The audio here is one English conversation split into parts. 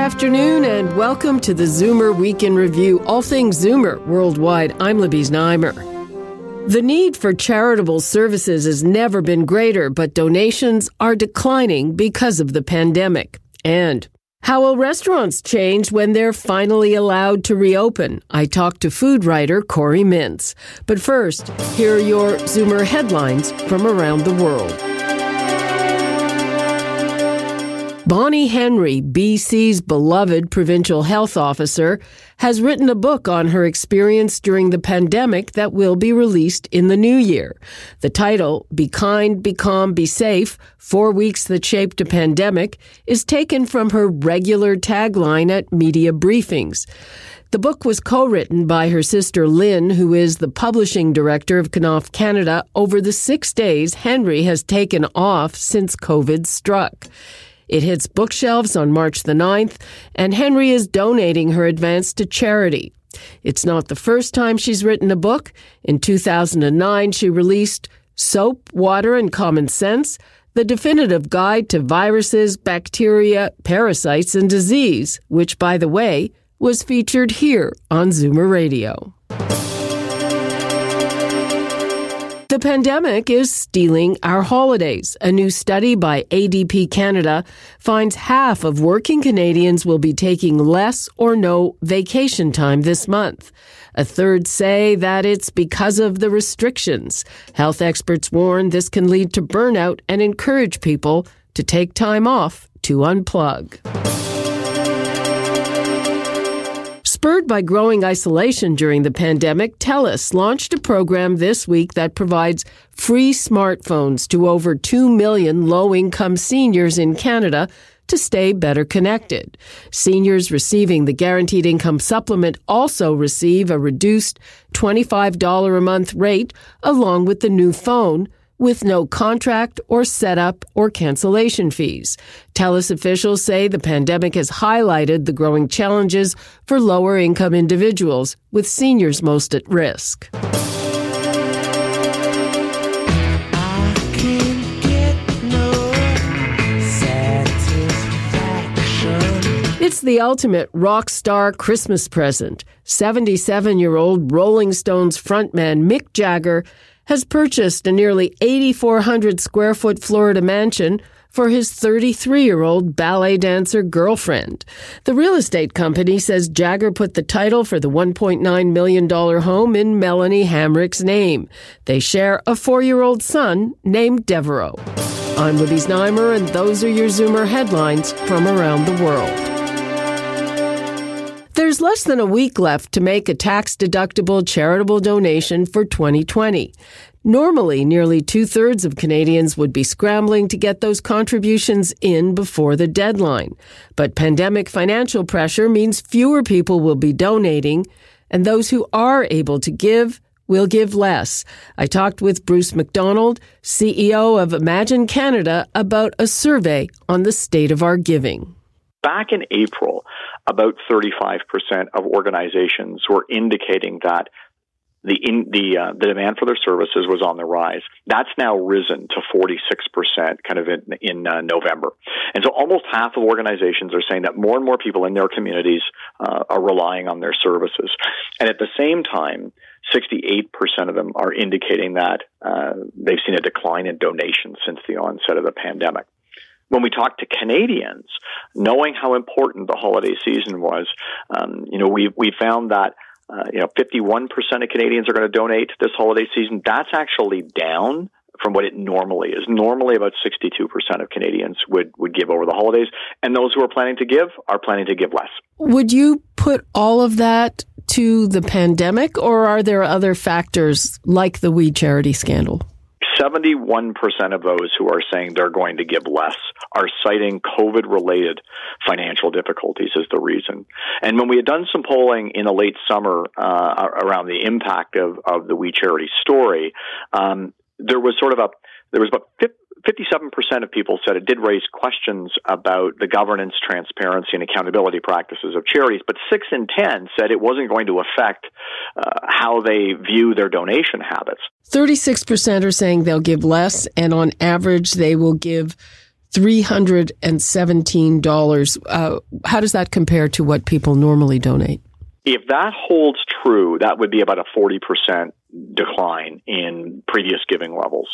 afternoon and welcome to the Zoomer Week in Review, all things Zoomer worldwide. I'm Libby Znaimer. The need for charitable services has never been greater, but donations are declining because of the pandemic. And how will restaurants change when they're finally allowed to reopen? I talked to food writer Corey Mintz. But first, here are your Zoomer headlines from around the world. Bonnie Henry, BC's beloved provincial health officer, has written a book on her experience during the pandemic that will be released in the new year. The title, Be Kind, Be Calm, Be Safe Four Weeks That Shaped a Pandemic, is taken from her regular tagline at media briefings. The book was co-written by her sister Lynn, who is the publishing director of Knopf Canada, over the six days Henry has taken off since COVID struck. It hits bookshelves on March the 9th, and Henry is donating her advance to charity. It's not the first time she's written a book. In 2009, she released Soap, Water, and Common Sense, the definitive guide to viruses, bacteria, parasites, and disease, which, by the way, was featured here on Zoomer Radio. The pandemic is stealing our holidays. A new study by ADP Canada finds half of working Canadians will be taking less or no vacation time this month. A third say that it's because of the restrictions. Health experts warn this can lead to burnout and encourage people to take time off to unplug. Spurred by growing isolation during the pandemic, TELUS launched a program this week that provides free smartphones to over 2 million low income seniors in Canada to stay better connected. Seniors receiving the Guaranteed Income Supplement also receive a reduced $25 a month rate along with the new phone with no contract or setup or cancellation fees. TELUS officials say the pandemic has highlighted the growing challenges for lower income individuals, with seniors most at risk. It's the ultimate rock star Christmas present. 77 year old Rolling Stones frontman Mick Jagger has purchased a nearly 8,400 square foot Florida mansion for his 33 year old ballet dancer girlfriend. The real estate company says Jagger put the title for the $1.9 million home in Melanie Hamrick's name. They share a four year old son named Deveraux. I'm Libby Znaimer, and those are your Zoomer headlines from around the world. There's less than a week left to make a tax deductible charitable donation for 2020. Normally, nearly two thirds of Canadians would be scrambling to get those contributions in before the deadline. But pandemic financial pressure means fewer people will be donating, and those who are able to give will give less. I talked with Bruce McDonald, CEO of Imagine Canada, about a survey on the state of our giving. Back in April, about 35% of organizations were indicating that the in, the uh, the demand for their services was on the rise. That's now risen to 46% kind of in, in uh, November. And so almost half of organizations are saying that more and more people in their communities uh, are relying on their services. And at the same time, 68% of them are indicating that uh, they've seen a decline in donations since the onset of the pandemic when we talk to Canadians, knowing how important the holiday season was, um, you know, we we found that. Uh, you know, 51% of Canadians are going to donate this holiday season. That's actually down from what it normally is. Normally, about 62% of Canadians would, would give over the holidays, and those who are planning to give are planning to give less. Would you put all of that to the pandemic, or are there other factors like the We Charity scandal? 71% of those who are saying they're going to give less are citing COVID related financial difficulties as the reason. And when we had done some polling in the late summer uh, around the impact of, of the We Charity story, um, there was sort of a there was about 57% of people said it did raise questions about the governance, transparency, and accountability practices of charities, but 6 in 10 said it wasn't going to affect uh, how they view their donation habits. 36% are saying they'll give less, and on average, they will give $317. Uh, how does that compare to what people normally donate? If that holds true, that would be about a 40% decline in previous giving levels.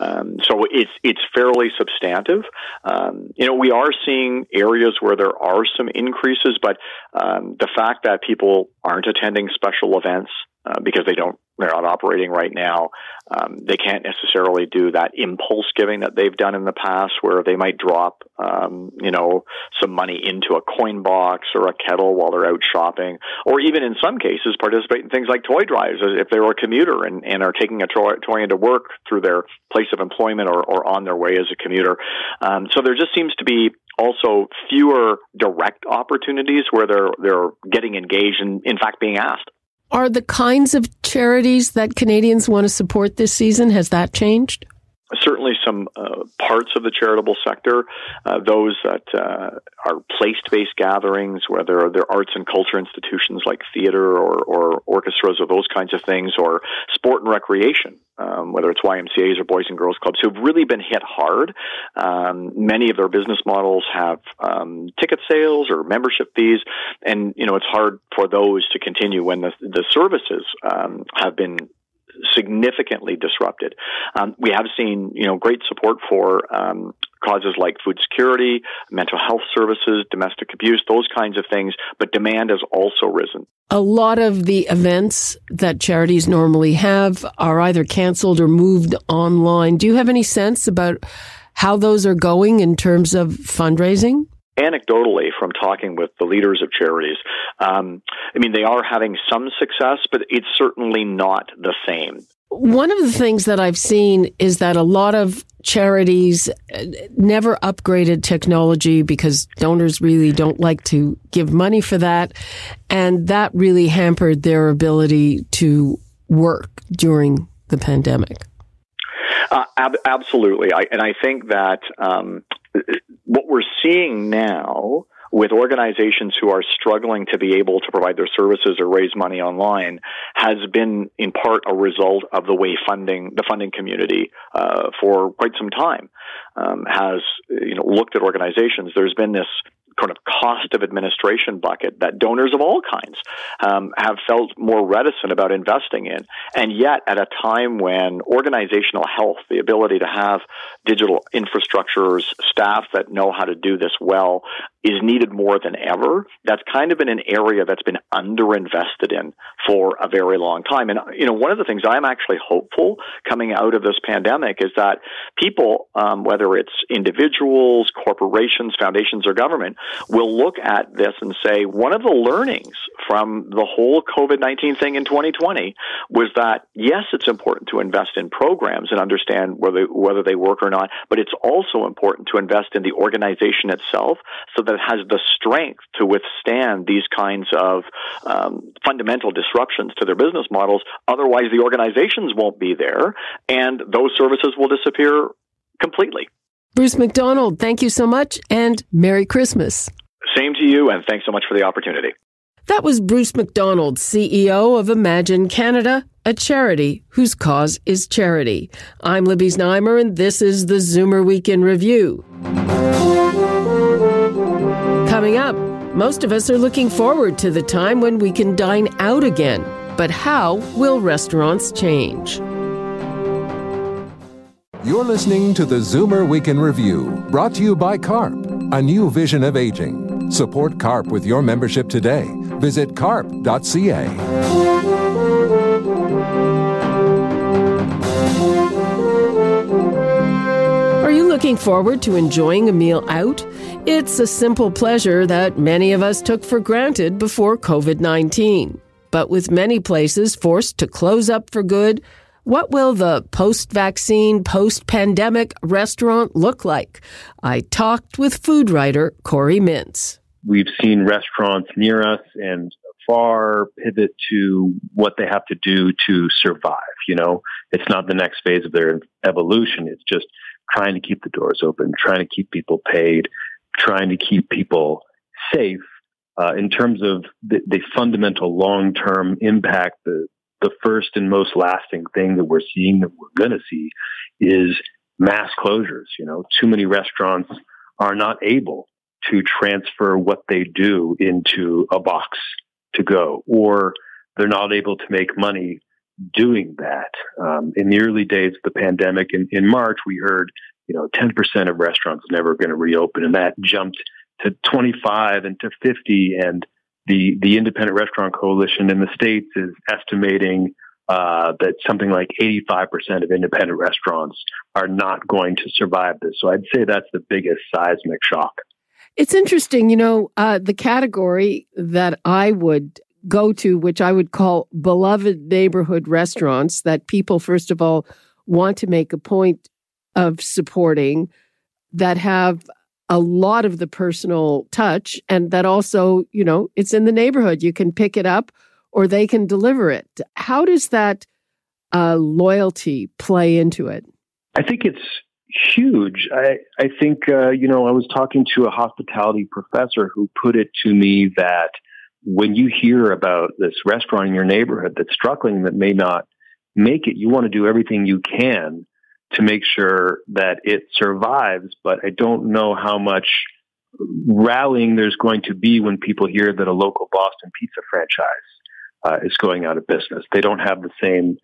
Um, so it's it's fairly substantive. Um, you know, we are seeing areas where there are some increases, but um, the fact that people aren't attending special events uh, because they don't they're not operating right now. Um, they can't necessarily do that impulse giving that they've done in the past, where they might drop, um, you know, some money into a coin box or a kettle while they're out shopping, or even in some cases participate in things like toy drives if they were a commuter and, and are taking a toy, toy into work through their place of employment or, or on their way as a commuter. Um, so there just seems to be also fewer direct opportunities where they're they're getting engaged and in fact being asked. Are the kinds of charities that Canadians want to support this season, has that changed? Certainly some uh, parts of the charitable sector, uh, those that uh, are place-based gatherings, whether they're arts and culture institutions like theater or, or orchestras or those kinds of things, or sport and recreation, um, whether it's YMCA's or Boys and Girls Clubs, who've really been hit hard. Um, many of their business models have um, ticket sales or membership fees, and you know it's hard for those to continue when the the services um, have been significantly disrupted. Um, we have seen, you know, great support for um, causes like food security, mental health services, domestic abuse, those kinds of things, but demand has also risen. A lot of the events that charities normally have are either canceled or moved online. Do you have any sense about how those are going in terms of fundraising? Anecdotally from talking with the leaders of charities, um, I mean, they are having some success, but it's certainly not the same. One of the things that I've seen is that a lot of charities uh, never upgraded technology because donors really don't like to give money for that. And that really hampered their ability to work during the pandemic. Uh, ab- absolutely. I, and I think that um, what we're seeing now with organizations who are struggling to be able to provide their services or raise money online has been in part a result of the way funding the funding community uh, for quite some time um, has you know looked at organizations. There's been this kind of cost of administration bucket that donors of all kinds um, have felt more reticent about investing in. And yet, at a time when organizational health, the ability to have digital infrastructures, staff that know how to do this well, is needed more than ever, that's kind of been an area that's been underinvested in for a very long time. And, you know, one of the things I'm actually hopeful coming out of this pandemic is that people, um, whether it's individuals, corporations, foundations, or government, will look at this and say one of the learnings from the whole COVID 19 thing in 2020 was that, yes, it's important to invest in programs and understand whether, whether they work or not, but it's also important to invest in the organization itself so that it has the strength to withstand these kinds of um, fundamental disruptions to their business models. Otherwise, the organizations won't be there and those services will disappear completely. Bruce McDonald, thank you so much and Merry Christmas. Same to you, and thanks so much for the opportunity. That was Bruce McDonald, CEO of Imagine Canada, a charity whose cause is charity. I'm Libby Znaimer, and this is the Zoomer Week in Review. Most of us are looking forward to the time when we can dine out again. But how will restaurants change? You're listening to the Zoomer Week in Review, brought to you by CARP, a new vision of aging. Support CARP with your membership today. Visit carp.ca. Are you looking forward to enjoying a meal out? It's a simple pleasure that many of us took for granted before COVID 19. But with many places forced to close up for good, What will the post vaccine, post pandemic restaurant look like? I talked with food writer Corey Mintz. We've seen restaurants near us and far pivot to what they have to do to survive. You know, it's not the next phase of their evolution. It's just trying to keep the doors open, trying to keep people paid, trying to keep people safe. Uh, in terms of the, the fundamental long term impact, the, the first and most lasting thing that we're seeing that we're going to see is mass closures. You know, too many restaurants are not able to transfer what they do into a box to go, or they're not able to make money doing that. Um, in the early days of the pandemic in, in March, we heard, you know, 10% of restaurants never going to reopen, and that jumped to 25 and to 50. And the, the Independent Restaurant Coalition in the States is estimating uh, that something like 85% of independent restaurants are not going to survive this. So I'd say that's the biggest seismic shock. It's interesting, you know, uh, the category that I would go to, which I would call beloved neighborhood restaurants that people, first of all, want to make a point of supporting, that have a lot of the personal touch, and that also, you know, it's in the neighborhood. You can pick it up or they can deliver it. How does that uh, loyalty play into it? I think it's huge. I, I think, uh, you know, I was talking to a hospitality professor who put it to me that when you hear about this restaurant in your neighborhood that's struggling, that may not make it, you want to do everything you can to make sure that it survives. But I don't know how much rallying there's going to be when people hear that a local Boston pizza franchise uh, is going out of business. They don't have the same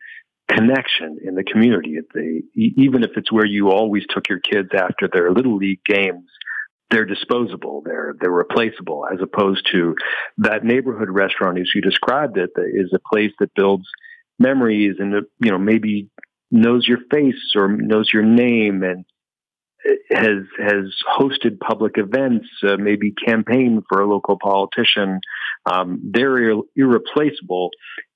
connection in the community. They, even if it's where you always took your kids after their little league games, they're disposable. They're they're replaceable, as opposed to that neighborhood restaurant, as you described it, is a place that builds memories and you know maybe knows your face or knows your name and has has hosted public events, uh, maybe campaigned for a local politician. Um, they're ir- irreplaceable,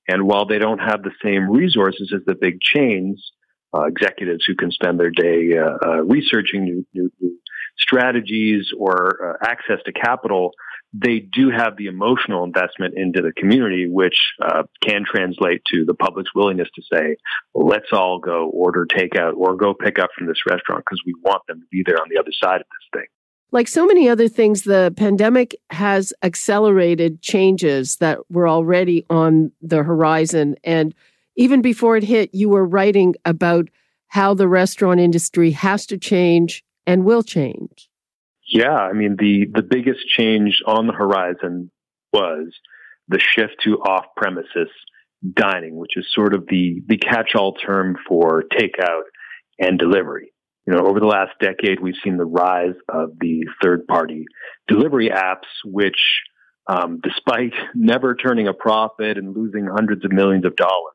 and while they don't have the same resources as the big chains, uh, executives who can spend their day uh, uh researching new, new, new, strategies or uh, access to capital, they do have the emotional investment into the community, which uh, can translate to the public's willingness to say, let's all go order takeout or go pick up from this restaurant because we want them to be there on the other side of this thing. Like so many other things, the pandemic has accelerated changes that were already on the horizon. And even before it hit, you were writing about how the restaurant industry has to change and will change. Yeah, I mean the the biggest change on the horizon was the shift to off premises dining, which is sort of the the catch all term for takeout and delivery. You know, over the last decade, we've seen the rise of the third party delivery apps, which, um, despite never turning a profit and losing hundreds of millions of dollars,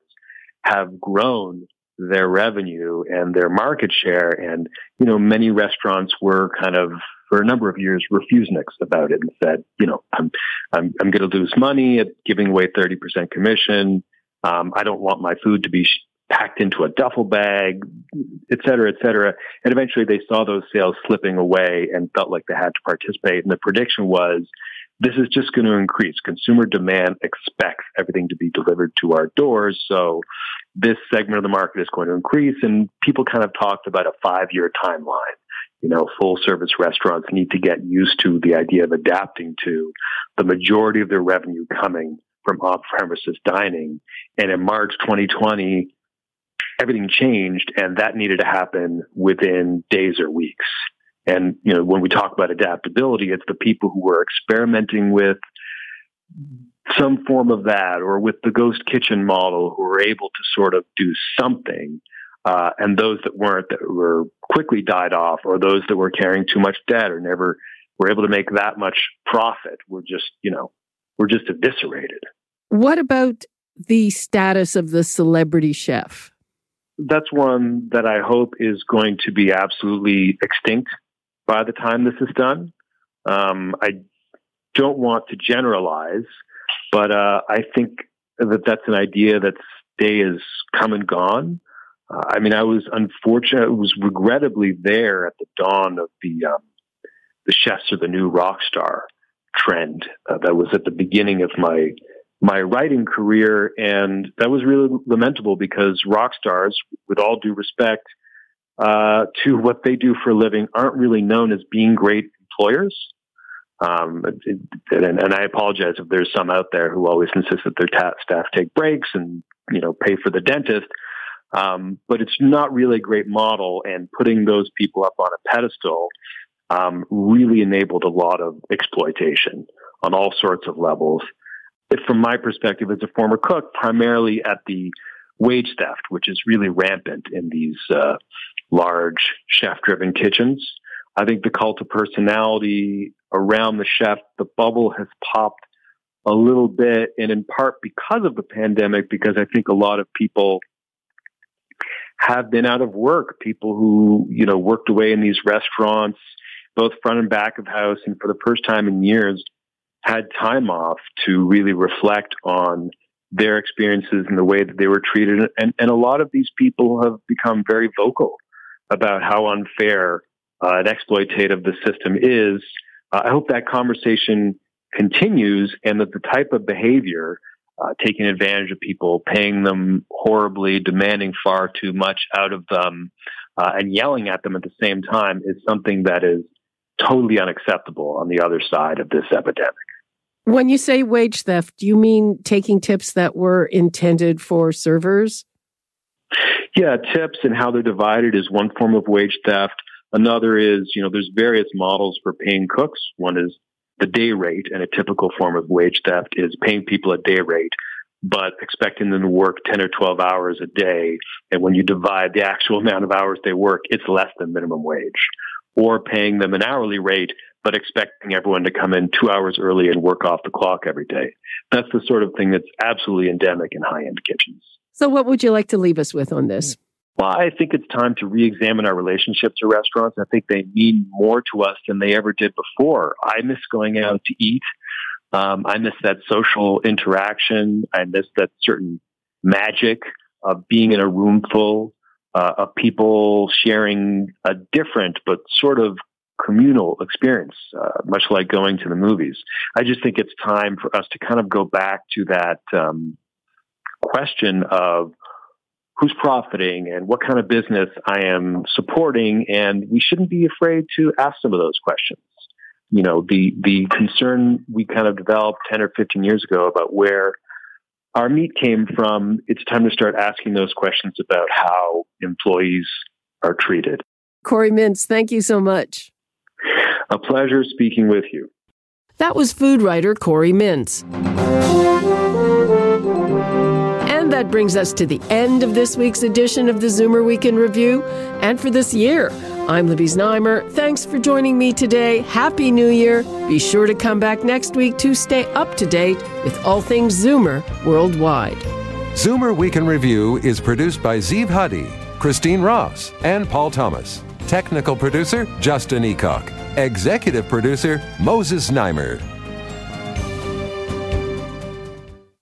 have grown their revenue and their market share. And, you know, many restaurants were kind of, for a number of years, refuseniks about it and said, you know, I'm, I'm, I'm going to lose money at giving away 30% commission. Um, I don't want my food to be sh- packed into a duffel bag, et cetera, et cetera. And eventually they saw those sales slipping away and felt like they had to participate. And the prediction was this is just going to increase. Consumer demand expects everything to be delivered to our doors. So this segment of the market is going to increase. And people kind of talked about a five year timeline. You know, full service restaurants need to get used to the idea of adapting to the majority of their revenue coming from off premises dining. And in March 2020, everything changed and that needed to happen within days or weeks. And, you know, when we talk about adaptability, it's the people who were experimenting with some form of that or with the ghost kitchen model who were able to sort of do something. Uh, and those that weren't, that were quickly died off, or those that were carrying too much debt or never were able to make that much profit were just, you know, were just eviscerated. What about the status of the celebrity chef? That's one that I hope is going to be absolutely extinct by the time this is done. Um, I don't want to generalize, but uh, I think that that's an idea that's day is come and gone. Uh, I mean, I was unfortunate, was regrettably there at the dawn of the um, the chefs are the new rock star trend. Uh, that was at the beginning of my my writing career, and that was really lamentable because rock stars, with all due respect uh, to what they do for a living, aren't really known as being great employers. Um, and, and, I apologize if there's some out there who always insist that their ta- staff take breaks and you know pay for the dentist. Um, but it's not really a great model, and putting those people up on a pedestal um, really enabled a lot of exploitation on all sorts of levels. If, from my perspective as a former cook, primarily at the wage theft, which is really rampant in these uh, large chef-driven kitchens. I think the cult of personality around the chef, the bubble has popped a little bit, and in part because of the pandemic, because I think a lot of people have been out of work. People who, you know, worked away in these restaurants, both front and back of house, and for the first time in years, had time off to really reflect on their experiences and the way that they were treated. And, and a lot of these people have become very vocal about how unfair uh, and exploitative the system is. Uh, I hope that conversation continues and that the type of behavior, uh, taking advantage of people, paying them horribly, demanding far too much out of them, uh, and yelling at them at the same time is something that is totally unacceptable on the other side of this epidemic. When you say wage theft, do you mean taking tips that were intended for servers? Yeah, tips and how they're divided is one form of wage theft. Another is, you know, there's various models for paying cooks. One is the day rate, and a typical form of wage theft is paying people a day rate, but expecting them to work 10 or 12 hours a day. And when you divide the actual amount of hours they work, it's less than minimum wage. Or paying them an hourly rate, but expecting everyone to come in two hours early and work off the clock every day. That's the sort of thing that's absolutely endemic in high end kitchens. So, what would you like to leave us with on this? Well, I think it's time to re examine our relationship to restaurants. I think they mean more to us than they ever did before. I miss going out to eat. Um, I miss that social interaction. I miss that certain magic of being in a room full uh, of people sharing a different but sort of communal experience, uh, much like going to the movies. I just think it's time for us to kind of go back to that um, question of who's profiting and what kind of business I am supporting, and we shouldn't be afraid to ask some of those questions. You know, the the concern we kind of developed 10 or 15 years ago about where our meat came from, it's time to start asking those questions about how employees are treated. Corey Mintz, thank you so much. A pleasure speaking with you. That was food writer Corey Mintz. That brings us to the end of this week's edition of the Zoomer Week in Review and for this year. I'm Libby Znaimer. Thanks for joining me today. Happy New Year. Be sure to come back next week to stay up to date with all things Zoomer worldwide. Zoomer Week in Review is produced by Zeev Huddy, Christine Ross, and Paul Thomas. Technical producer, Justin Eacock. Executive producer, Moses Znaimer.